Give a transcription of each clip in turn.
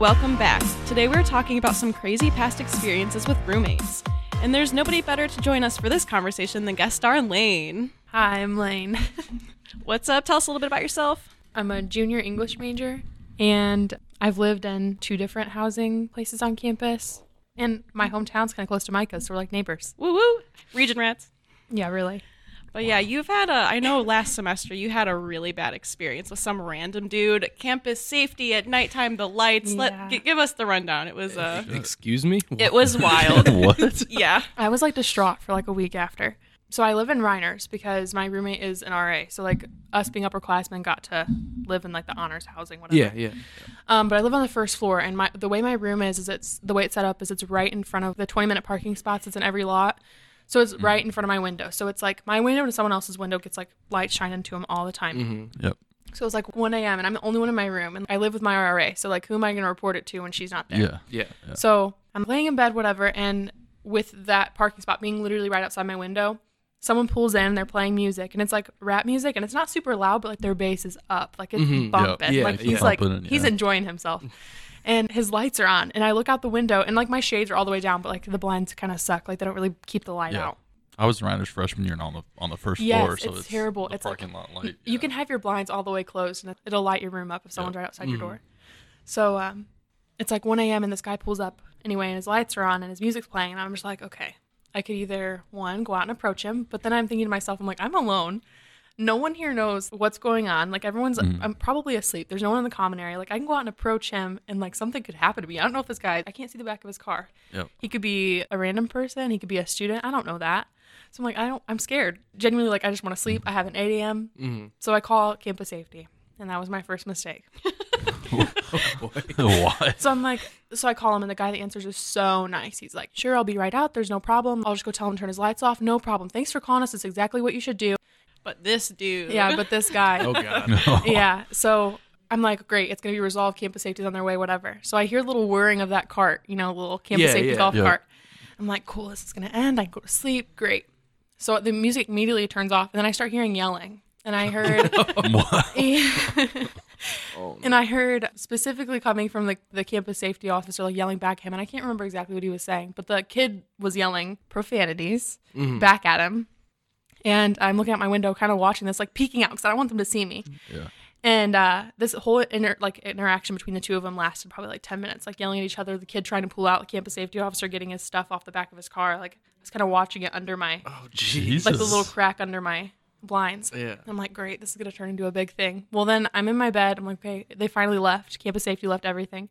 Welcome back. Today we're talking about some crazy past experiences with roommates. And there's nobody better to join us for this conversation than guest star Lane. Hi, I'm Lane. What's up? Tell us a little bit about yourself. I'm a junior English major, and I've lived in two different housing places on campus. And my hometown's kind of close to Micah, so we're like neighbors. Woo woo! Region rats. Yeah, really. But yeah, you've had a, I know last semester you had a really bad experience with some random dude. Campus safety at nighttime, the lights. Yeah. Let g- give us the rundown. It was uh, Excuse me? it was wild. what? yeah. I was like distraught for like a week after. So I live in Reiners because my roommate is an RA. So like us being upperclassmen got to live in like the honors housing, whatever. Yeah, yeah. Um, but I live on the first floor, and my the way my room is is it's the way it's set up is it's right in front of the 20 minute parking spots that's in every lot. So it's mm-hmm. right in front of my window. So it's like my window and someone else's window gets like light shine into them all the time. Mm-hmm. Yep. So it's like 1 a.m. and I'm the only one in my room, and I live with my RA. So like, who am I going to report it to when she's not there? Yeah. Yeah. So I'm laying in bed, whatever, and with that parking spot being literally right outside my window, someone pulls in, and they're playing music, and it's like rap music, and it's not super loud, but like their bass is up, like it's mm-hmm. bumping, Yeah, like yeah. he's like Bumping it, he's enjoying himself. And his lights are on, and I look out the window, and like my shades are all the way down, but like the blinds kind of suck, like they don't really keep the light Yeah. out. I was in Reiner's freshman year and on the on the first Yes, floor, so it's it's, terrible. It's like- parking lot light. You yeah. can have your blinds all the way closed, and it'll light your room up if someone's right outside your Mm-hmm. door. So um, it's like 1 a.m. and this guy pulls up anyway, and his lights are on and his music's playing, and I'm just like, okay, I could either one go out and approach him, but then I'm thinking to myself, I'm like, I'm alone. No one here knows what's going on. Like everyone's, Mm-hmm. I'm probably asleep. There's no one in the common area. Like I can go out and approach him, and like something could happen to me. I don't know if this guy. I can't see the back of his car. Yep. He could be a random person. He could be a student. I don't know that. So I'm like, I don't. I'm scared. Genuinely, like I just want to sleep. I have an 8 a.m. Mm-hmm. So I call campus safety, and that was my first mistake. what? So I'm like, so I call him, and the guy that answers is so nice. He's like, sure, I'll be right out. There's no problem. I'll just go tell him to turn his lights off. No problem. Thanks for calling us. It's exactly what you should do. But this dude. Yeah, but this guy. Oh god. yeah. So I'm like, great, it's gonna be resolved. Campus safety's on their way, whatever. So I hear a little whirring of that cart, you know, little campus Yeah, safety yeah. golf Yeah. cart. I'm like, cool, this is gonna end. I go to sleep. Great. So the music immediately turns off, and then I start hearing yelling, and I heard, oh, and I heard specifically coming from the, the campus safety officer, like yelling back at him, and I can't remember exactly what he was saying, but the kid was yelling profanities mm-hmm. back at him. And I'm looking out my window, kind of watching this, like peeking out because I don't want them to see me. Yeah. And uh, this whole inter- like interaction between the two of them lasted probably like ten minutes, like yelling at each other. The kid trying to pull out the campus safety officer, getting his stuff off the back of his car. Like I was kind of watching it under my Oh jeez. Jesus. like the little crack under my blinds. Yeah. I'm like, great, this is gonna turn into a big thing. Well, then I'm in my bed. I'm like, okay, they finally left. Campus safety left everything.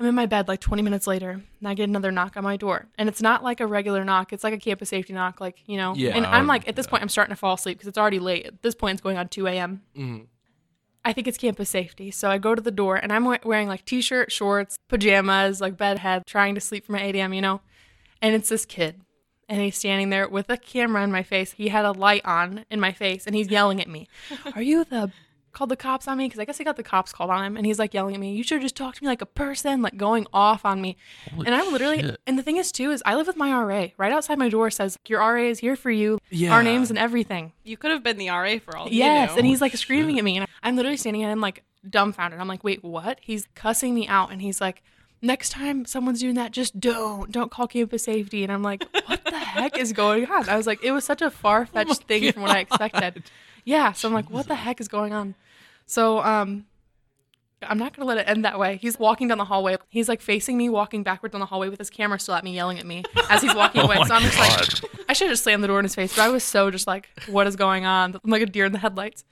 I'm in my bed like 20 minutes later, and I get another knock on my door. And it's not like a regular knock, it's like a campus safety knock, like, you know. Yeah. and I'm like, at this point, I'm starting to fall asleep because it's already late. At this point, it's going on 2 a.m. Mm-hmm. I think it's campus safety. So I go to the door, and I'm wearing like t shirt, shorts, pajamas, like bed head, trying to sleep from 8 a.m., you know. And it's this kid. And he's standing there with a camera in my face. He had a light on in my face, and he's yelling at me. Are you the called the cops on me? Because I guess he got the cops called on him, and he's like yelling at me. You should just talk to me like a person, like going off on me. Holy and I'm literally, shit. and the thing is too is I live with my RA. Right outside my door says your RA is here for you. Yeah. Our names and everything. You could have been the RA for all Yes, you know. and he's like screaming at me, and I'm literally standing at him like dumbfounded. I'm like, wait, what? He's cussing me out, and he's like, next time someone's doing that, just don't, don't call campus safety. And I'm like, what the heck is going on? I was like, it was such a far fetched oh thing from what I expected. Yeah, so I'm like, what the heck is going on? So, um. I'm not gonna let it end that way. He's walking down the hallway. He's like facing me, walking backward down the hallway with his camera still at me, yelling at me as he's walking away. Oh so I'm just like, I should have just slammed the door in his face, but I was so just like, what is going on? I'm like a deer in the headlights.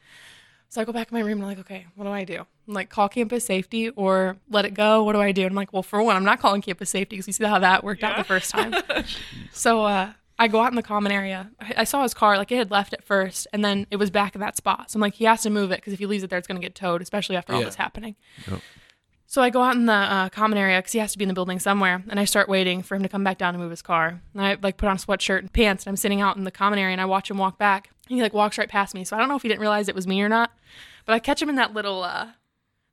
So I go back in my room and I'm like, okay, what do I do? I'm like, call campus safety or let it go. What do I do? And I'm like, well, for one, I'm not calling campus safety because you see how that worked out the first time. so uh, I go out in the common area. I, I saw his car, like it had left at first, and then it was back in that spot. So I'm like, he has to move it because if he leaves it there, it's going to get towed, especially after all Yeah. this happening. Yep. So I go out in the uh, common area because he has to be in the building somewhere, and I start waiting for him to come back down and move his car. And I like put on a sweatshirt and pants, and I'm sitting out in the common area, and I watch him walk back. And he like walks right past me, so I don't know if he didn't realize it was me or not, but I catch him in that little uh,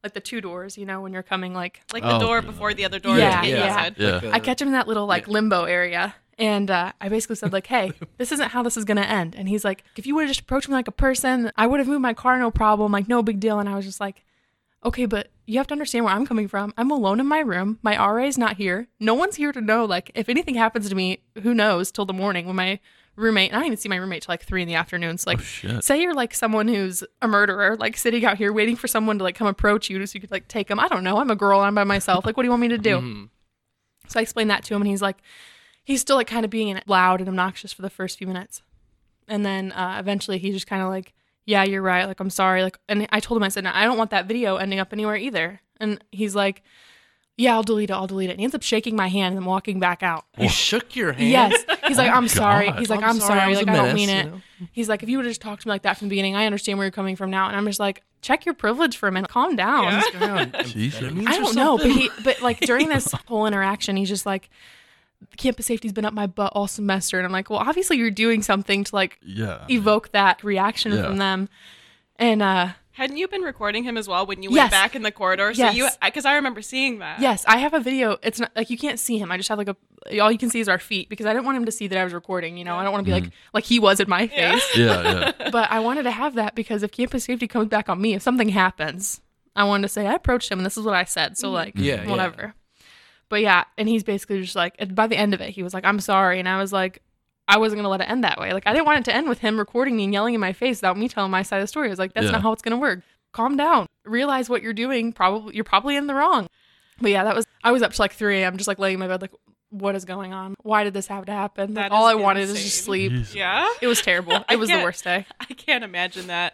like the two doors, you know, when you're coming like like the Oh, door God. before the other door Yeah, to get yeah. Yeah. Like, uh, I catch him in that little like limbo area. And uh, I basically said like, "Hey, this isn't how this is gonna end." And he's like, "If you would have just approached me like a person, I would have moved my car, no problem, like no big deal." And I was just like, "Okay, but you have to understand where I'm coming from. I'm alone in my room. My RA's not here. No one's here to know. Like, if anything happens to me, who knows till the morning when my roommate, and I don't even see my roommate till like three in the afternoon. So, like, Oh, say you're like someone who's a murderer, like sitting out here waiting for someone to like come approach you so you could like take them. I don't know. I'm a girl. I'm by myself. Like, what do you want me to do? Mhm. So I explained that to him, and he's like, he's still like kind of being loud and obnoxious for the first few minutes, and then uh, eventually he just kind of like, yeah, you're right. Like I'm sorry. Like, and I told him I said no, I don't want that video ending up anywhere either. And he's like, yeah, I'll delete it. I'll delete it. And he ends up shaking my hand and walking back out. He shook your hand. Yes. He's like, I'm sorry. He's like, I'm I'm, sorry, sorry. was Like, I don't menace, mean you it. know? He's like, if you would have just talked to me like that from the beginning, I understand where you're coming from now. And I'm just like, check your privilege for a minute. Calm down. Yeah. What's going on? Jesus. Amphetamines I don't know, but he, but like during this whole interaction, he's just like, campus safety's been up my butt all semester, and I'm like, well, obviously you're doing something to like Yeah. evoke that reaction Yeah. from them, and uh, Hadn't you been recording him as well when you Yes. went back in the corridor? So Yes. you, because I remember seeing that. yes, I have a video. It's not like you can't see him. I just have like a all you can see is our feet because I didn't want him to see that I was recording. You know, I don't want to be like like he was in my face. Yeah, yeah. but I wanted to have that because if campus safety comes back on me, if something happens, I wanted to say I approached him and this is what I said. So like, Yeah, yeah. whatever. But yeah, and he's basically just like, and by the end of it, he was like, "I'm sorry," and I was like, I wasn't gonna let it end that way. Like I didn't want it to end with him recording me and yelling in my face without me telling my side of the story. I was like, that's Yeah. not how it's gonna work. Calm down. Realize what you're doing. Probably you're probably in the wrong. But yeah, that was. I was up to like 3 a.m. just like laying in my bed, like, what is going on? Why did this have to happen? Like, That all is I wanted is insane. just sleep. Jesus. Yeah. It was terrible. It was the worst day. I can't imagine that.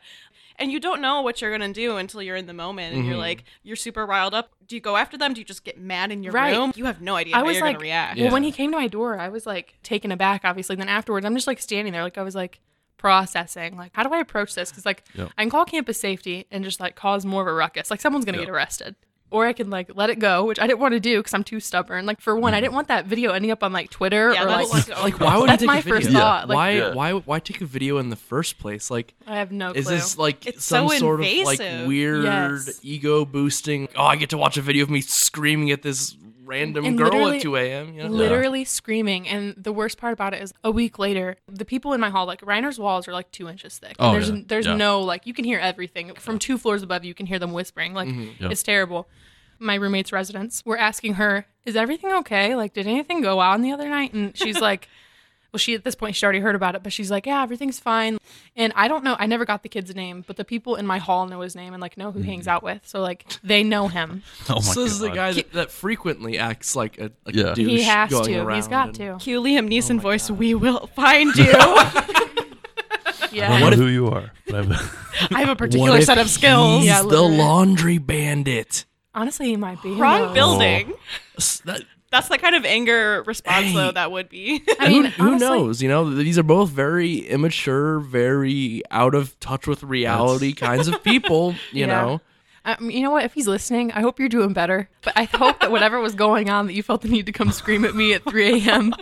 And you don't know what you're gonna do until you're in the moment, and you're Mhm. like, you're super riled up. Do you go after them? Do you just get mad in your Right. room? You have no idea I how was you're like, gonna react. Yeah. well, when he came to my door, I was like taken aback, obviously. Then afterwards, I'm just like standing there, like I was like processing, like how do I approach this? Because like Yep. I can call campus safety and just like cause more of a ruckus, like someone's gonna Yep. get arrested, or I can like let it go, which I didn't want to do because I'm too stubborn. Like for one, I mm. didn't want that video ending up on like Twitter Yeah, or like. that's oh, Like, why would That's you take my a video? first Yeah. thought. Like, why, Yeah. why, why take a video in the first place? Like, I have no clue. is this like It's some so sort of like weird Yes. ego boosting? Oh, I get to watch a video of me screaming at this random And girl at 2 a.m. You know? literally screaming. And the worst part about it is a week later, the people in my hall, like Reiner's walls are like two inches thick. Oh, there's yeah. there's Yeah. no like you can hear everything from two floors above. You can hear them whispering. Like Mm-hmm. Yep. it's terrible. My roommate's residents were asking her, "Is everything okay? Like, did anything go on the other night?" And she's like. Well, she at this point she'd already heard about it, but she's like, "Yeah, everything's fine." And I don't know, I never got the kid's name, but the people in my hall know his name and like know who he hangs mm. out with, so like they know him. Oh my so this is the guy that, that frequently acts like a, a Yeah. douche he has going to. around. He's got and- to. Cue Liam oh Neeson my voice. God. We will find you. I Yeah. don't What know if- who you are, but I've, I have a What particular if set of skills. He's Yeah, the laundry bandit. Honestly, he might be. Wrong building. Oh. S- that- That's the kind of anger response Hey. though that would be. I mean, who, who honestly- knows? You know, these are both very immature, very out of touch with reality kinds of people. You Yeah. know, Um, you know what? If he's listening, I hope you're doing better. But I hope that whatever was going on, that you felt the need to come scream at me at 3 a.m.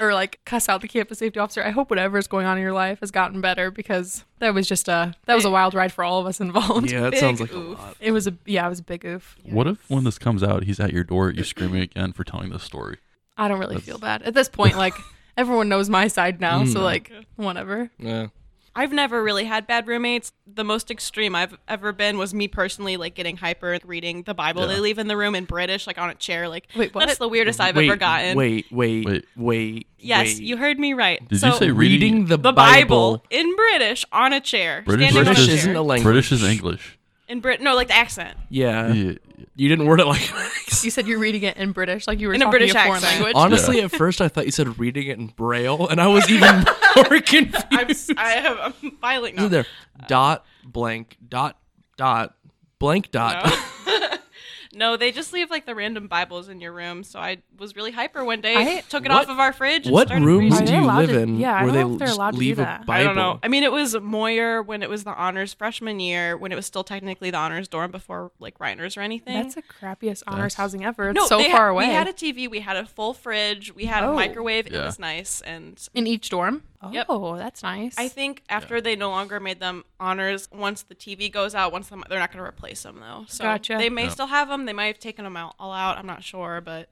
or like cuss out the campus safety officer. I hope whatever is going on in your life has gotten better because that was just a that was a wild ride for all of us involved. yeah, that Big sounds like oof. a lot. It was a yeah, it was a big oof. what if when this comes out, he's at your door, you're screaming again for telling this story? I don't really That's- feel bad at this point. Like everyone knows my side now, so Mm. like whatever. Yeah. I've never really had bad roommates. The most extreme I've ever been was me personally, like getting hyper and reading the Bible Yeah. they leave in the room in British, like on a chair. Like Wait, what? that's the weirdest I've wait, ever gotten. Wait, wait, Wait. wait, yes, wait. you heard me right. Did so you say reading reading the, the Bible, in British on a chair, British, British a is- chair. isn't a language. British is English. in Brit. No, like the accent. Yeah. Yeah. You didn't word it like You said you're reading it in British, like you were In a British a foreign accent. language. Honestly, at first I thought you said reading it in Braille, and I was even more confused. I'm, s- I have I'm filing now. there dot blank dot dot blank dot? No. no, they just leave like the random Bibles in your room. So I was really hyper one day, I- took it What- off of our fridge. What started rooms reading. Do you live to- in yeah, I where don't they know if they're just allowed to do leave a that. Bible? I don't know. I mean, it was Moyer when it was the honors freshman year, when it was still technically the honors dorm before like Reiners or anything. That's the crappiest honors That's- housing ever. It's no, so far had, away. We had a TV, we had a full fridge, we had Oh. a microwave. It was nice, and in each dorm. Yep. Oh, that's nice. I think after they no longer made them honors, once the TV goes out, once them, they're not going to replace them though. So Gotcha. they may Yeah. still have them. They might have taken them out all out. I'm not sure, but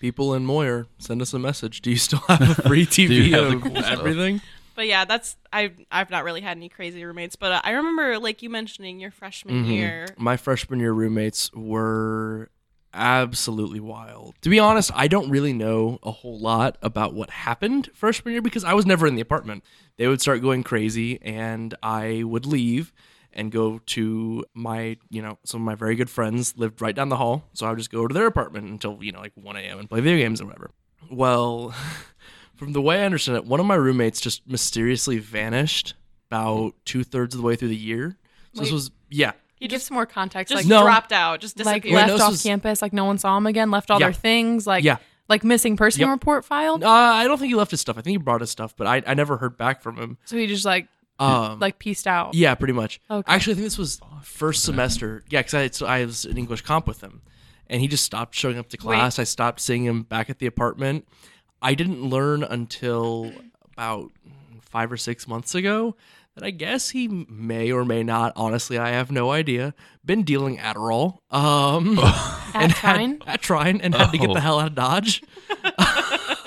People in Moyer, send us a message. Do you still have a free you TV have the of cool everything? But yeah, that's I've I've not really had any crazy roommates, but uh, I remember like you mentioning your freshman Mhm. year. My freshman year roommates were absolutely wild. To be honest, I don't really know a whole lot about what happened freshman year because I was never in the apartment. They would start going crazy and I would leave and go to my, you know, some of my very good friends lived right down the hall. So I would just go to their apartment until, you know, like 1 a.m. and play video games or whatever. Well, from the way I understand it, one of my roommates just mysteriously vanished about two thirds of the way through the year. So this was, yeah, You give some more context, Just like No. dropped out, just like disappeared. Wait, left no, off was- campus, like no one saw him again, left all Yeah. their things, like Yeah. like missing person Yep. report filed. Uh, I don't think he left his stuff. I think he brought his stuff, but I, I never heard back from him. So he just like Um, like pieced out. yeah, pretty much. Okay. Actually, I think this was first semester. Yeah, because I, so I was in English comp with him, and he just stopped showing up to class. I stopped seeing him back at the apartment. I didn't learn until about five or six months ago that I guess he may or may not. Honestly, I have no idea. Been dealing Adderall. Um, At had- Trine? at Trine, and had to get Oh. the hell out of Dodge.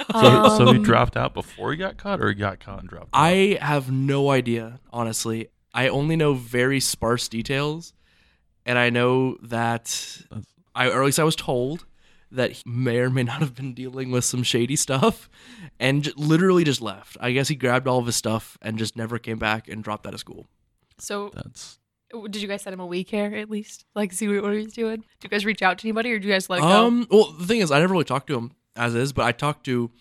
So, so he Um, dropped out before he got caught, or he got caught and dropped out? I have no idea, honestly. I only know very sparse details, and I know that I, or at least I was told that he may or may not have been dealing with some shady stuff, and j- literally just left. I guess he grabbed all of his stuff and just never came back and dropped out of school. So That's did you guys send him a week here at least? Like see what he was doing? Did you guys reach out to anybody or did you guys let it go? Um, well, the thing is, I never really talked to him as is, but I talked to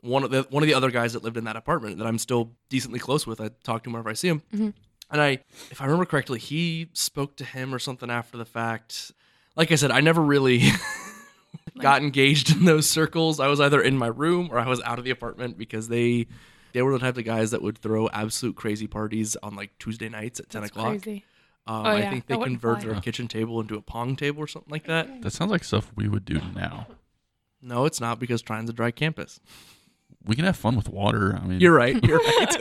one of the one of the other guys that lived in that apartment that I'm still decently close with. I talk to him whenever I see him, Mhm. and I, if I remember correctly, he spoke to him or something after the fact. Like I said, I never really got engaged in those circles. I was either in my room or I was out of the apartment because they. They were the type of guys that would throw absolute crazy parties on like Tuesday nights at ten That's o'clock. Crazy. Um, Oh, I yeah, think they that converted fly. their kitchen table into a pong table or something like that. that sounds like stuff we would do now. No, it's not because Trine's a dry campus. We can have fun with water. I mean, You're right. You're right.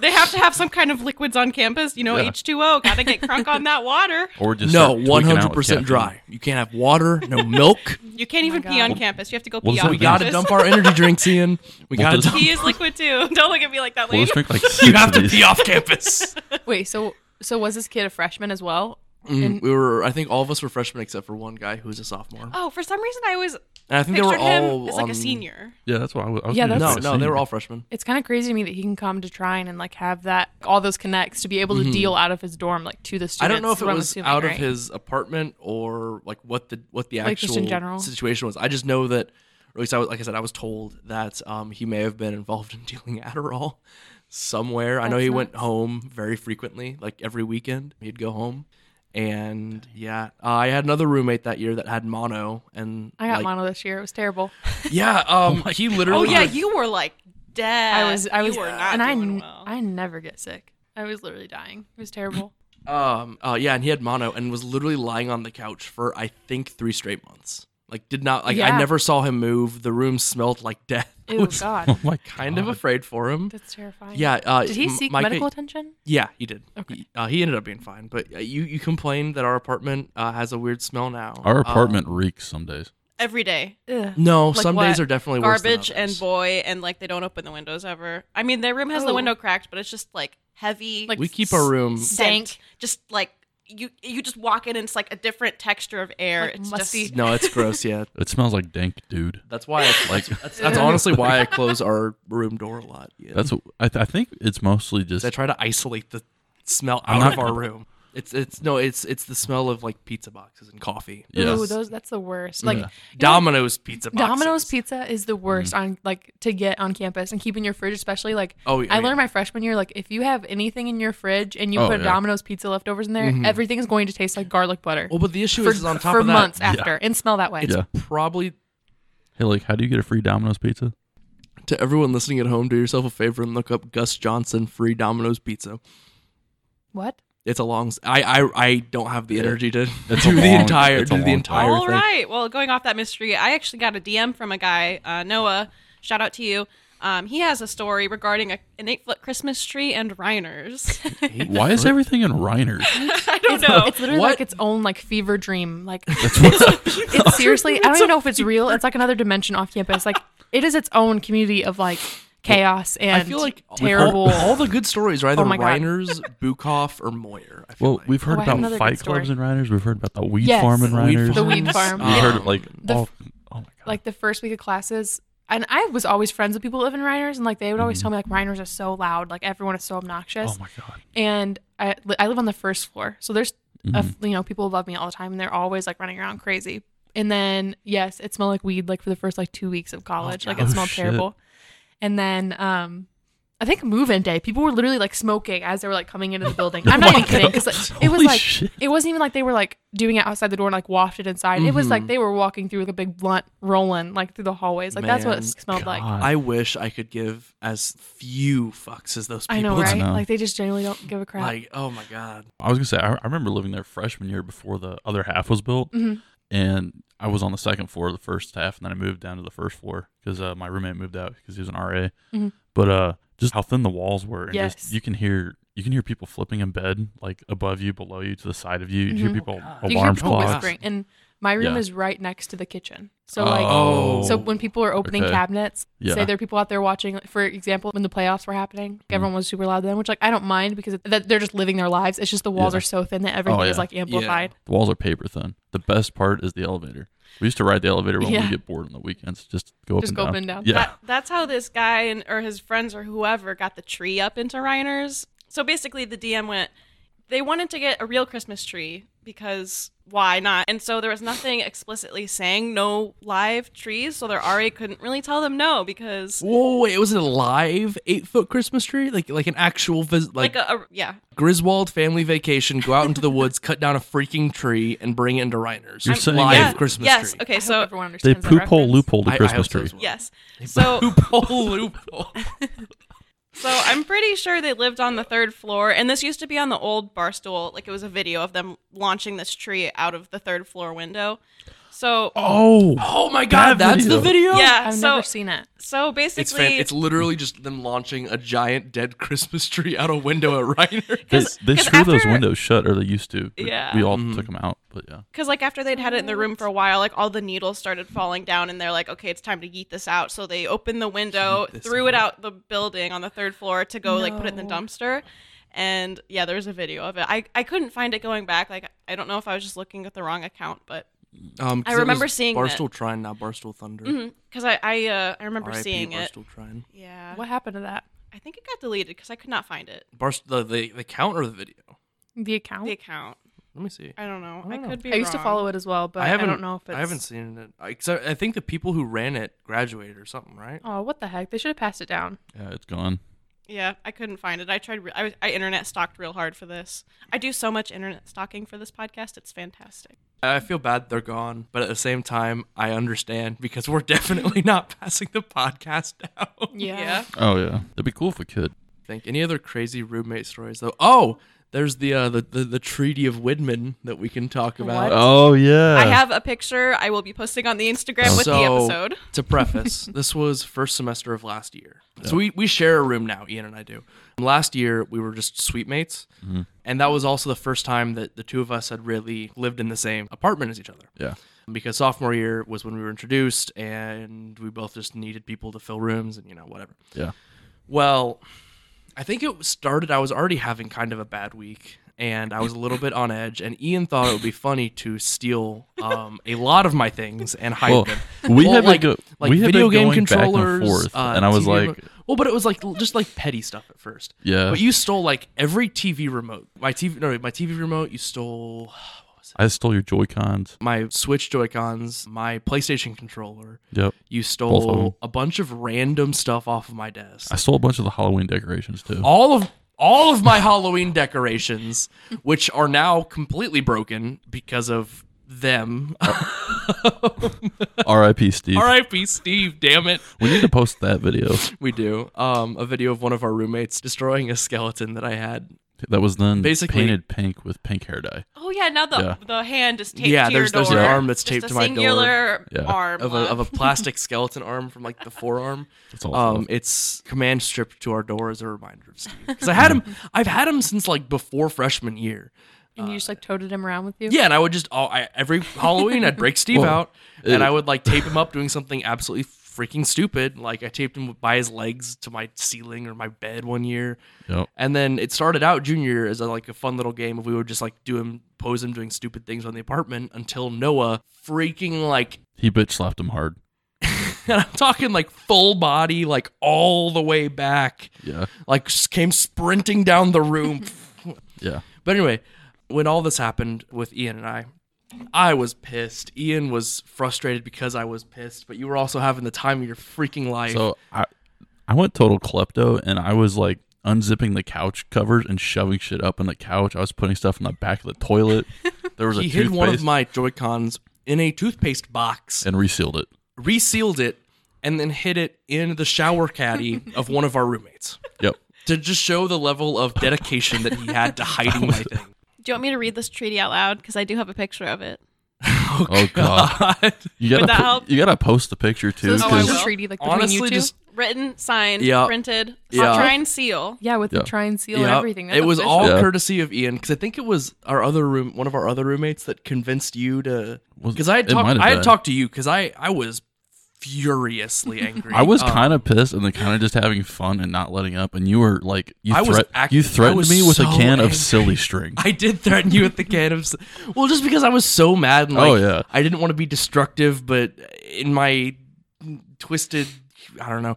They have to have some kind of liquids on campus, you know, Yeah. H2O. Got to get crunk on that water. or just no, start tweaking one out hundred with percent dry. You can't have water, no milk. You can't even my pee God. on campus. You have to go Well, pee so on we we got to dump our energy drinks in. We Well, got to does- dump. Pee is liquid too. Don't look at me like that, We'll drink like You have to these. pee off campus. Wait, so so was this kid a freshman as well? Mm, we were. I think all of us were freshmen except for one guy who was a sophomore. Oh, for some reason I was. And I think they pictured were all as like on- a senior. Yeah, that's what I was. I was Yeah, that's- No, no, they were all freshmen. It's kind of crazy to me that he can come to Trine and like have that all those connects to be able to deal out of his dorm like to the students. Mm-hmm. I don't know if is it what was assuming, out of his apartment or like what the what the Like, just actual in general? situation was. I just know that, or at least I was, like I said, I was told that um, he may have been involved in dealing Adderall somewhere. I know That's he went home very frequently, like every weekend he'd go home. And yeah, uh, I had another roommate that year that had mono, and I got like, mono this year. It was terrible. Yeah, um, he literally. Oh literally. yeah, you were like dead. I was I You was were not and I doing n- well. I never get sick. I was literally dying. It was terrible. Um. Uh. Yeah, and he had mono and was literally lying on the couch for I think three straight months. Like, did not like. I never saw him move. The room smelled like death. I Ew, was God, Oh my kind of afraid for him. that's terrifying. Yeah. Uh, Did he seek my medical attention? Yeah, he did. Okay. He, uh, he ended up being fine. But uh, you you complained that our apartment uh, has a weird smell now. Our Uh, apartment reeks some days. Every day. Ugh. no, Like some days are definitely worse Garbage and boy, and like they don't open the windows ever. I mean, their room has the Oh. window cracked, but it's just like heavy. Like we keep our room. scent. Stank. Just like you, you just walk in and it's like a different texture of air. Like it's musty. just No, it's gross. Yeah, It smells like dank, dude. that's why. I, like that's, that's honestly why I close our room door a lot. Yeah. That's what, I, th- I think it's mostly just I try to isolate the smell I'm out not- of our room. It's it's no, it's it's the smell of like pizza boxes and coffee. Yes. Ooh, those that's the worst. Like Yeah. you know, Domino's pizza boxes. Domino's pizza is the worst Mm-hmm. on like to get on campus and keep in your fridge, especially like Oh, yeah, I yeah. learned my freshman year, like if you have anything in your fridge and you Oh, put yeah. Domino's pizza leftovers in there, everything's going to taste like garlic butter Mm-hmm. Well, but the issue for, is, is on top for of that, months after and smell that way. it's Yeah. probably hey, like, how do you get a free Domino's pizza? to everyone listening at home. Do yourself a favor and look up Gus Johnson free Domino's pizza. What? It's a long. I I, I don't have the energy to It's do a the entire it's a do the entire All thing. right. Well, going off that mystery, I actually got a DM from a guy, uh, Noah. Shout out to you. Um, he has a story regarding a, an eight foot Christmas tree and Reiners. Why is everything in Reiners? I don't know. It's literally What? like its own like fever dream. Like That's what. it's seriously I don't even know if it's real. It's like another dimension off campus. Like it is its own community of like chaos and I feel like terrible. All, all the good stories are either Oh my Reiners, Bukoff, or Moyer. I feel Well, like. we've heard Oh, about fight clubs and Reiners. We've heard about the weed Yes. farm and Weed Reiners. The weed farms. farm. We Um, heard like The all. Oh my god! like the first week of classes and i was always friends with people who live in Reiners, and like they would always Mhm. tell me like Reiners are so loud like everyone is so obnoxious oh my god! and I, I live on the first floor so there's a Mhm. f you know people above me all the time and they're always like running around crazy and then yes it smelled like weed like for the first like two weeks of college like God. it Oh, smelled shit. terrible and then um I think move-in day, people were literally like smoking as they were like coming into the building. I'm not even kidding because like, it was Holy like shit. it wasn't even like they were like doing it outside the door and like wafted inside. It was like Mhm. they were walking through with a big blunt rolling like through the hallways. Like that's what it Man, smelled like. God. I wish I could give as few fucks as those people. I know, right? know. Like they just generally don't give a crap. Like, oh my god. I was gonna say I, I remember living there freshman year before the other half was built, Mhm. And I was on the second floor of the first half, and then I moved down to the first floor because uh, my roommate moved out because he was an RA. Mhm. But uh, just how thin the walls were, and Yes. just you can hear you can hear people flipping in bed, like above you, below you, to the side of you. You hear Mhm. people you can hear alarms people clock. and my room Yeah. is right next to the kitchen. So like, Oh. so when people are opening Okay. cabinets, Yeah. say there are people out there watching. For example, when the playoffs were happening, Mm-hmm. everyone was super loud then, which like I don't mind because it, that they're just living their lives. It's just the walls Yeah. are so thin that everything Oh, is like amplified. The walls are paper thin. The best part is the elevator. We used to ride the elevator when Yeah. we get bored on the weekends. Just go up Just and go down. up and down. Yeah. That, that's how this guy and or his friends or whoever got the tree up into Reiner's. So basically, the DM went. They wanted to get a real Christmas tree because why not? And so there was nothing explicitly saying no live trees. So their RA couldn't really tell them no because Whoa, wait, was it a live eight foot Christmas tree? Like like an actual vis- like, like, a, a yeah. Griswold family vacation, go out into the woods, cut down a freaking tree, and bring it into Reiner's. You're saying live yeah, Christmas yes. tree. Yes. Okay. I So hope everyone They understands that poop hole reference. loophole the I- I Christmas hope so well. yes. So loophole loophole. So I'm pretty sure they lived on the third floor, and this used to be on the old barstool. Like it was a video of them launching this tree out of the third floor window. So Oh, Oh my god, That that's the video. yeah, I've so never seen it. so It's basically, fan- it's literally just them launching a giant dead Christmas tree out a window at Reiner. they, 'Cause- they 'cause screw those after- windows shut, or they used to. but Yeah. we all Mhm. took them out, but yeah. because like after they'd had it in the room for a while, like all the needles started falling down, and they're like, okay, it's time to yeet this out. So they opened the window, Yeet this threw it out. out the building on the third floor to go like put it in the No. dumpster. And yeah, there's a video of it. I, I couldn't find it going back. Like I don't know if I was just looking at the wrong account, but Um, 'cause I remember seeing that. Barstool Trine, now Barstool Thunder. because I I uh, I remember R.I.P. seeing it. Barstool Trine. Yeah, What happened to that? I think it got deleted because I could not find it. Barst the, the the count or the video? The account. The account. Let me see. I don't know. I I, don't know. could be. I used to follow it as well, but I I, haven't. don't know if it's. I haven't seen it. I I think the people who ran it graduated or something, right? Oh, what the heck? They should have passed it down. Yeah, it's gone. Yeah, I couldn't find it. I tried. Re- I, was- I internet stalked real hard for this. I do so much internet stalking for this podcast. It's fantastic. I feel bad they're gone, but at the same time, I understand because we're definitely not passing the podcast down. Yeah. Oh yeah, it'd be cool if we could. Think any other crazy roommate stories though? Oh, there's the uh, the, the the Treaty of Widman that we can talk about. What? Oh yeah. I have a picture. I will be posting on the Instagram with the So- episode. to preface, this was first semester of last year. So we, we share a room now, Ian and I do. Last year we were just suite mates. And that was also the first time that the two of us had really lived in the same apartment as each other. Yeah. Because sophomore year was when we were introduced and we both just needed people to fill rooms and you know, whatever. Yeah. Well, I think it started. I was already having kind of a bad week, and I was a little bit on edge. And Ian thought it would be funny to steal um, a lot of my things and hide Well, them. we Well, had like, go- like we video game back and controllers, forth, uh, and I was TV like, well, but it was like just like petty stuff at first. yeah. But you stole like every TV remote. My TV, no, my TV remote. You stole I stole your Joy Cons. my Switch Joy Cons, my PlayStation controller. Yep. You stole a bunch of random stuff off of my desk. I stole a bunch of the Halloween decorations too. all of all of my Halloween decorations, which are now completely broken because of them. R.I.P. Steve. R.I.P. Steve. Damn it. We need to post that video. We do. Um, a video of one of our roommates destroying a skeleton that I had. That was then Basically- painted pink with pink hair dye. Oh yeah, now the Yeah. the hand is taped Yeah, to there's your there's door. an arm that's Just taped a to my door singular Yeah. arm of a of a plastic skeleton arm from like the forearm. That's all. Um, it's command stripped to our door as a reminder of Steve because I had him. I've had him since like before freshman year. And you just like toted him around with you. Yeah, and I would just oh, I, every Halloween I'd break Steve Well, out and it- I would like tape him up doing something absolutely freaking stupid. Like I taped him by his legs to my ceiling or my bed one year. Yep. And then it started out junior year as a, like a fun little game of we would just like do him pose him doing stupid things on the apartment until Noah freaking like He bitch slapped him hard. and I'm talking like full body like all the way back Yeah. like came sprinting down the room. Yeah. but anyway, when all this happened with Ian and I, I was pissed. Ian was frustrated because I was pissed, but you were also having the time of your freaking life. So I I went total klepto and I was like unzipping the couch covers and shoving shit up in the couch. I was putting stuff in the back of the toilet. There was a he hid one of my Joy Cons in a toothpaste box, and resealed it. resealed it, and then hid it in the shower caddy of one of our roommates Yep. to just show the level of dedication that he had to hiding my thing. Do you want me to read this treaty out loud? Because I do have a picture of it. Oh, oh god. You gotta Would that po- help? you gotta post the picture So too. this Oh, I was will. a treaty like between Honestly, you two. just Written, signed, Yeah. printed, Yeah. try and seal. yeah, with Yeah. the try and seal and Yeah, everything. That's it was official. all Yeah. courtesy of Ian because I think it was our other room, one of our other roommates that convinced you to. Was- Because I had it might talked, have I had been. talked to you because I I was furiously angry. I was Um, kind of pissed and then kind of just having fun and not letting up. And you were like, you, I was act- you I threatened was me with so a can angry. of silly string. I did threaten you with the can of. Well, just because I was so mad. And like, Oh, yeah. I didn't want to be destructive, but in my twisted, I don't know.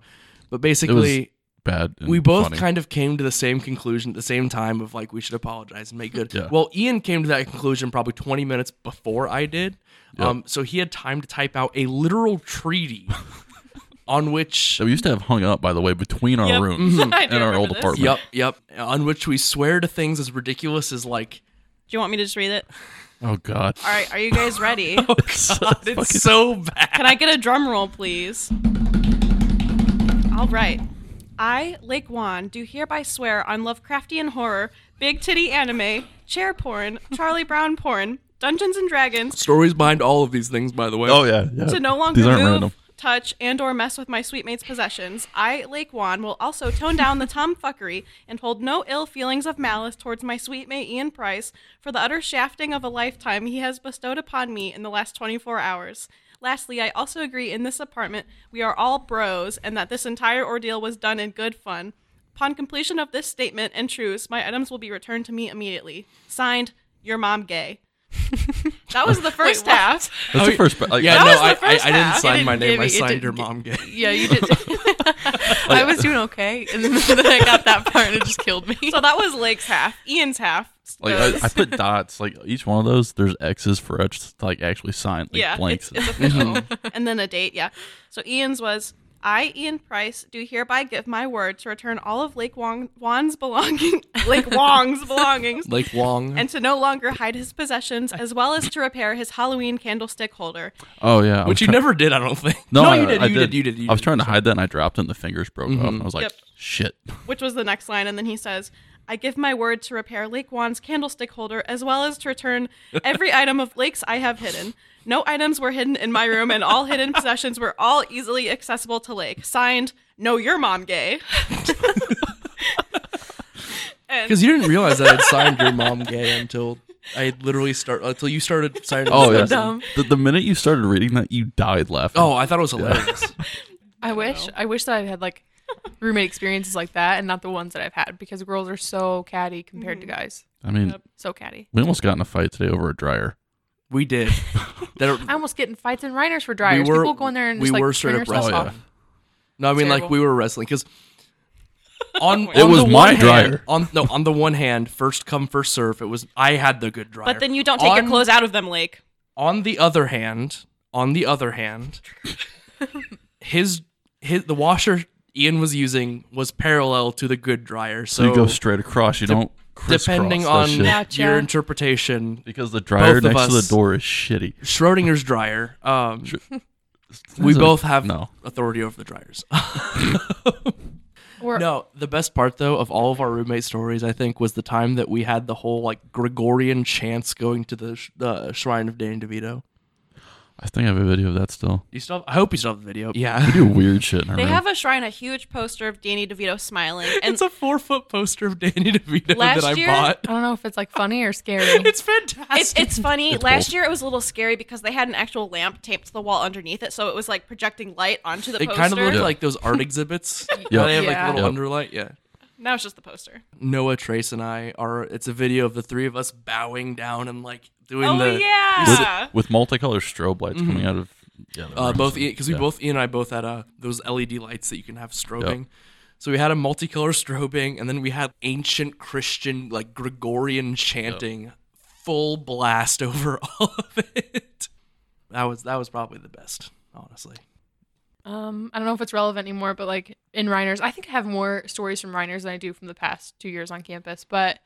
But basically, Bad. and we both funny. kind of came to the same conclusion at the same time of like we should apologize and make good. Yeah. Well, Ian came to that conclusion probably 20 minutes before I did. Yep. Um, so he had time to type out a literal treaty on which that we used to have hung up, by the way, between our Yep. rooms I and our old this. apartment. Yep, yep. On which we swear to things as ridiculous as like Do you want me to just read it? Oh God. All right, are you guys ready? God, it's so bad. Can I get a drum roll, please? All right. I, Lake Wan, do hereby swear on Lovecraftian horror, big titty anime, chair porn, Charlie Brown porn, Dungeons and Dragons, Stories behind all of these things, by the way. Oh yeah. yeah. to no longer These aren't move, random. Touch, and or mess with my suite mate's possessions. I, Lake Wan, will also tone down the tomfuckery and hold no ill feelings of malice towards my suite mate Ian Price for the utter shafting of a lifetime he has bestowed upon me in the last 24 hours. Lastly, I also agree in this apartment we are all bros and that this entire ordeal was done in good fun. Upon completion of this statement and truce, my items will be returned to me immediately. Signed, your mom gay. that was the first what? half. That's the oh, first. Like, yeah, That no, was the I, I, I didn't sign my didn't name. give I signed didn't your gi- mom gay. Yeah, you did. I was doing okay, and then I got that part, and it just killed me. So that was Lake's half. Ian's half. Like I, I put dots. Like each one of those, there's X's for each to like actually sign like yeah, blanks. it's, it's official. Mm-hmm. and then a date, yeah. So Ian's was I, Ian Price, do hereby give my word to return all of Lake Wong, Wan's belonging, Lake Wong's belongings, Lake Wong. and to no longer hide his possessions, as well as to repair his Halloween candlestick holder. oh yeah. Which was you try- never did, I don't think. No, I, you did. I you did. You did. You I was trying to hide that, and I dropped it, and the fingers broke off. Mm-hmm. And I was like, Yep. shit. which was the next line. And then he says, I give my word to repair Lake Wan's candlestick holder as well as to return every item of Lake's I have hidden. No items were hidden in my room, and all hidden possessions were all easily accessible to Lake. Signed, No, your mom gay. Because you didn't realize that I'd signed your mom gay until I literally start until you started signing. Oh yeah. dumb. The, the minute you started reading that, you died laughing. Oh, I thought it was hilarious. I wish, I wish that I had like roommate experiences like that, and not the ones that I've had, because girls are so catty compared to guys. I mean, Yep. So catty. we almost got in a fight today over a dryer. We did. That I almost get in fights in Reiners for dryers. We were- People go in there and we just like were straight turn up yourself wrestling. off. no, I mean like we were wrestling because on It on was the my one dryer. Hand, on no, on the one hand, first come first serve. It was I had the good dryer. but then you don't take your clothes out of them, Lake. On the other hand, on the other hand, his his the washer Ian was using was parallel to the good dryer. So So, you go straight across. You don't crisscross depending on. Gotcha. your interpretation, because the dryer both of next to us- the door is shitty. Schrodinger's dryer. Um, we both have no. authority over the dryers. Or no, the best part though of all of our roommate stories, I think, was the time that we had the whole like Gregorian chants going to the sh- the shrine of Danny DeVito. I think I have a video of that still. You still? Have, I hope you still have the video. Yeah. We do weird shit in our They room. have a shrine, a huge poster of Danny DeVito smiling, and it's a four foot poster of Danny DeVito Last that I year- bought. I don't know if it's like funny or scary. It's fantastic. it's it's funny. It's Last both. year it was a little scary because they had an actual lamp taped to the wall underneath it, so it was like projecting light onto the it poster. kind of looked Yeah. like those art exhibits. Yeah. They have like Yeah. little Yep. underlight. Yeah. now it's just the poster. Noah, Trace, and I are. It's a video of the three of us bowing down and like doing Oh the. with, yeah, with multicolored strobe lights coming out of yeah, the Uh, rooms. both because we Yeah. both Ian and I both had uh, those LED lights that you can have strobing. So we had a multicolor strobing, and then we had ancient Christian like Gregorian chanting, full blast over all of it. That was that was probably the best, honestly. Um, I don't know if it's relevant anymore, but like in Reiners, I think I have more stories from Reiners than I do from the past two years on campus. But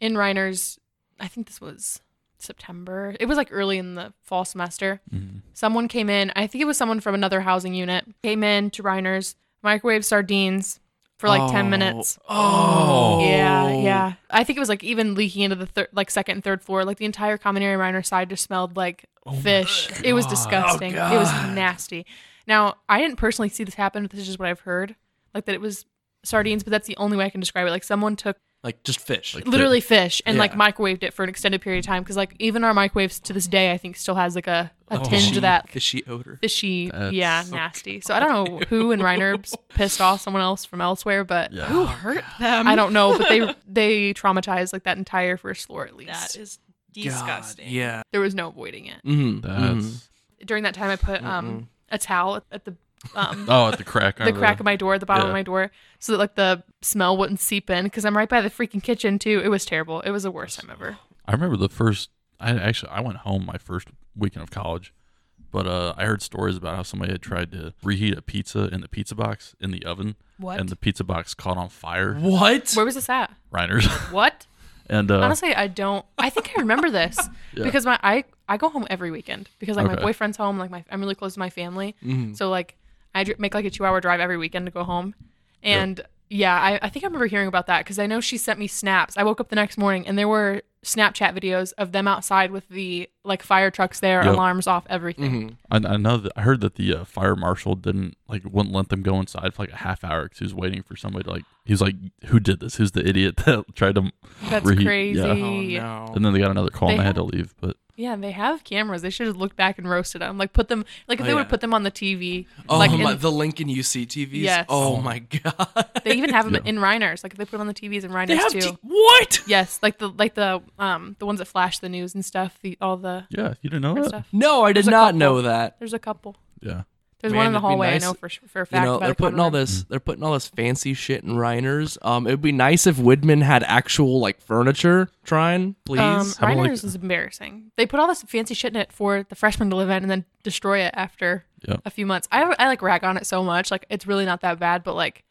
in Reiners, I think this was September. It was like early in the fall semester. Mhm. Someone came in. I think it was someone from another housing unit. Came in to Reiners, microwave sardines for like ten minutes. Oh, Yeah, yeah. I think it was like even leaking into the third, like second and third floor. Like the entire common area Reiner side just smelled like fish. It was disgusting. Oh, it was nasty. Now I didn't personally see this happen. But this is just what I've heard. Like that it was sardines, but that's the only way I can describe it. Like someone took Like just fish. Like- literally fish and like microwaved it for an extended period of time. Because like even our microwaves to this day, I think still has like a, a Oh, tinge of that fishy odor. fishy, That's- yeah, nasty. So I don't know who in Reiner's pissed off someone else from elsewhere, but Yeah. who hurt them? I don't know, but they they traumatized like that entire first floor at least. That is God, disgusting. yeah. there was no avoiding it. Mm-hmm. That's During that time, I put um a towel at the um oh at the crack. I the crack that. of my door, at the bottom of my door, so that like the smell wouldn't seep in. Because I'm right by the freaking kitchen too. It was terrible. It was the worst time ever. I remember the first. I actually I went home my first weekend of college, but uh, I heard stories about how somebody had tried to reheat a pizza in the pizza box in the oven, What? and the pizza box caught on fire. What? Where was this at? Reiners, What? and uh, Honestly, I don't. I think I remember this Yeah. because my I I go home every weekend because like my boyfriend's home. Like my I'm really close to my family, Mhm. so like I make like a two hour drive every weekend to go home, and yeah, I, I think I remember hearing about that because I know she sent me snaps. I woke up the next morning and there were Snapchat videos of them outside with the like fire trucks there, Yep. alarms off, everything. Mhm. I, I know that I heard that the uh, fire marshal didn't like wouldn't let them go inside for like a half hour because he was waiting for somebody to like he was like who did this who's the idiot that tried to That's reheat crazy. yeah. Oh no. and then they got another call and They they had to leave but Yeah, they have cameras. They should have looked back and roasted them. Like put them like if Oh, they would yeah. have put them on the TV. Oh like my, in- the Lincoln UC TVs. Yes. Oh my god. they even have them Yeah. in Reiners. Like if they put them on the TVs in Reiners They have too. t- what? yes, like the like the um the ones that flash the news and stuff. The all the yeah you didn't know that stuff. No, I did not couple. know that. There's a couple. yeah There's Man, one in the hallway. nice- I know for for a You know, by they're putting all room. this they're putting all this fancy shit in Reiners. Um it would be nice if Widman had actual like furniture trying, please. Um, How about, like- Reiners is embarrassing. They put all this fancy shit in it for the freshmen to live in and then destroy it after Yeah. a few months. I I like rag on it so much. Like it's really not that bad, but like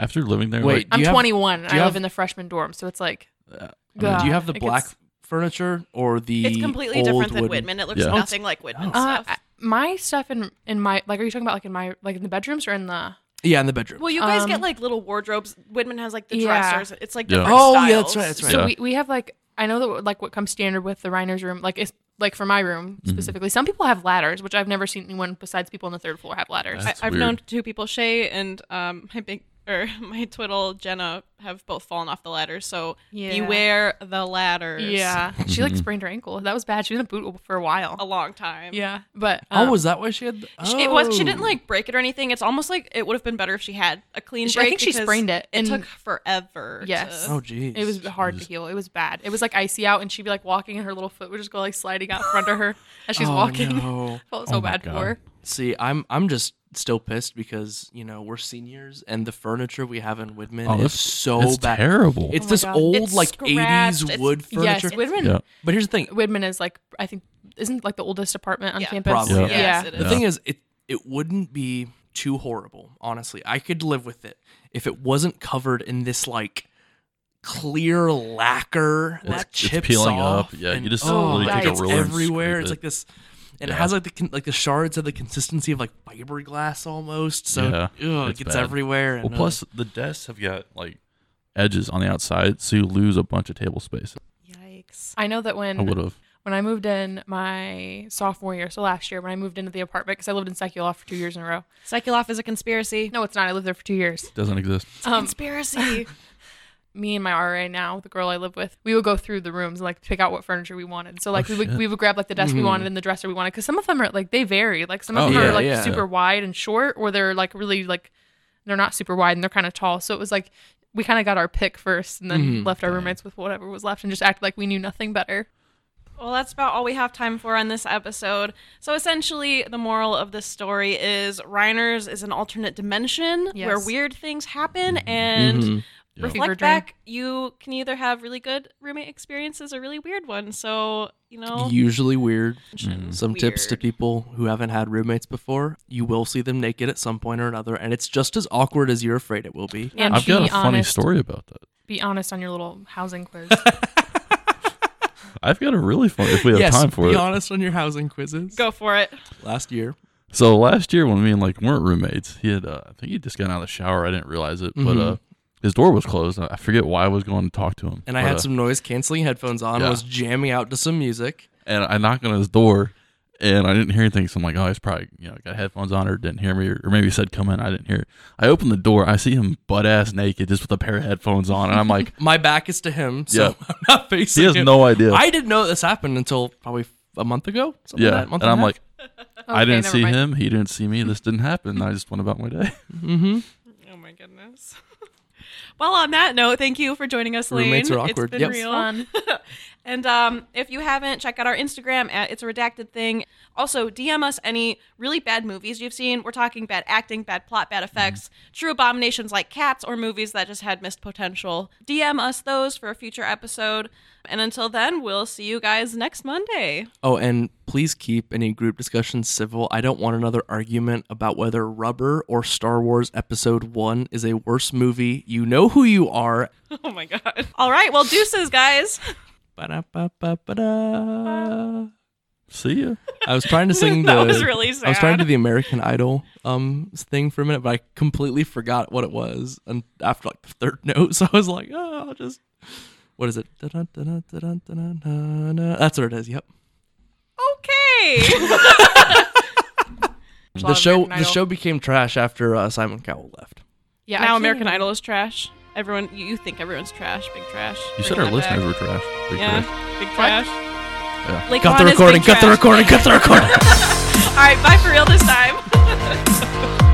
after living there Wait, like, I'm have- 21 and do you I have- live in the freshman dorm, so it's like uh, God, Do you have the black gets- furniture or the It's completely old different than wooden- Whitman. It looks Yeah. Nothing like Whitman Uh, stuff. I- my stuff in in my like are you talking about like in my like in the bedrooms or in the Yeah, in the bedroom. well, you guys um, get like little wardrobes. Whitman has like the Yeah. dressers. It's like Yeah. different Oh, styles. yeah, that's right, that's right. So Yeah. we, we have like I know that like what comes standard with the Reiner's room, like it's like for my room Mm-hmm. specifically. Some people have ladders, which I've never seen anyone besides people on the third floor have ladders. That's I, I've weird. known two people, Shay and um, my big or my twiddle Jenna, have both fallen off the ladder. So Yeah. beware the ladders. yeah, she like Mhm. sprained her ankle. That was bad. She was in a boot for a while. a long time. Yeah, but oh, um, was that why she had the- She- It was. She Oh. didn't like break it or anything. It's almost like it would have been better if she had a clean She- I think she sprained it, It took forever. Yes. to- Oh geez. It was hard to heal. It was bad. It was like icy out, and she'd be like walking, and her little foot would just go like sliding out in front of her as she's Oh, walking. no. Felt so Oh bad for her. See, I'm I'm just still pissed because you know we're seniors and the furniture we have in Whitman oh is so it's bad. terrible It's Oh this God. old It's like scratched. 80s It's- wood furniture. Yes, Widman. yeah But here's the thing. Widman is like I think isn't like the oldest apartment on Yeah. campus. Probably. Yeah. Yeah. Yes, it The thing is, it it wouldn't be too horrible. Honestly, I could live with it if it wasn't covered in this like clear lacquer It's- that it's chips peeling off up. Yeah, and- you just oh, literally take a it's ruler and everywhere. scrape It's like this, and it has like the like the shards have the consistency of like fiberglass almost. So Yeah, ugh, it gets bad. everywhere. well and, uh, plus the desks have got like edges on the outside so you lose a bunch of table space Yikes. I know that when I when would have when I moved in my sophomore year, so last year when I moved into the apartment because I lived in Seculoff for two years in a row. Psychuloff is a conspiracy. No, it's not. I lived there for two years. Doesn't exist. Um, conspiracy. me and my RA now, the girl I live with, we would go through the rooms and like pick out what furniture we wanted. So like Oh, we would shit. we would grab like the desk we Mhm. wanted and the dresser we wanted because some of them are like they vary. Like some of Oh, them yeah, are like yeah. super wide and short, or they're like really like they're not super wide and they're kind of tall. So it was like we kind of got our pick first and then Mhm. left our roommates with whatever was left and just acted like we knew nothing better. Well, that's about all we have time for on this episode. So essentially, the moral of this story is Reiner's is an alternate dimension Yes. where weird things happen, and Mhm. Yeah. Fever reflect dream. back, you can either have really good roommate experiences or really weird ones. So you know, Usually weird. dimension is Some tips to people who haven't had roommates before: you will see them naked at some point or another, and it's just as awkward as you're afraid it will be. And I've got be a funny story about that. Be honest on your little housing quiz. I've got a really fun. If we have yes, time for be it. Be honest on your housing quizzes. Go for it. Last year, So last year when me and like weren't roommates, he had uh, I think he just got out of the shower. I didn't realize it, but Mhm. uh, his door was closed. I forget why I was going to talk to him. and I but, had uh, some noise canceling headphones on. Yeah. Was jamming out to some music. and I knocked on his door, and I didn't hear anything. So I'm like, oh, he's probably you know got headphones on or didn't hear me, or, or maybe he said come in. I didn't hear it. I opened the door. I see him butt ass naked, just with a pair of headphones on, and I'm like, My back is to him, so Yeah. I'm not facing he has him. no idea. I didn't know this happened until probably a month ago. Something yeah, like that, month and I'm half. like, I didn't see mind. him. He didn't see me. This didn't happen. I just went about my day. mm-hmm. Oh my goodness. Well, on that note, thank you for joining us, Lane. Roommates are awkward. It's been Yep. real. And um, if you haven't, check out our Instagram at It's a Redacted Thing. Also, DM us any really bad movies you've seen. We're talking bad acting, bad plot, bad effects, true abominations like cats, or movies that just had missed potential. DM us those for a future episode. And until then, we'll see you guys next Monday. Oh, and please keep any group discussions civil. I don't want another argument about whether Rubber or Star Wars Episode 1 is a worse movie. You know who you are. Oh my God. All right. Well, deuces, guys. Ba-da-ba-ba-ba-da. See ya. I was trying to sing the. That was really sad. I was trying to do the American Idol um thing for a minute, but I completely forgot what it was. And after like the third note, so I was like, oh, I'll just. What is it? That's what it is. Yep. Okay. There's a lot The show American the Idol. show became trash after uh, Simon Cowell left. Yeah, I now can't American even- Idol is trash. Everyone, you you think everyone's trash, big trash. You said our that back. listeners were trash. Big Yeah, trash. big trash. Yeah. Lake Cut the Juan is recording. Cut the recording. Cut the recording. All right, bye for real this time.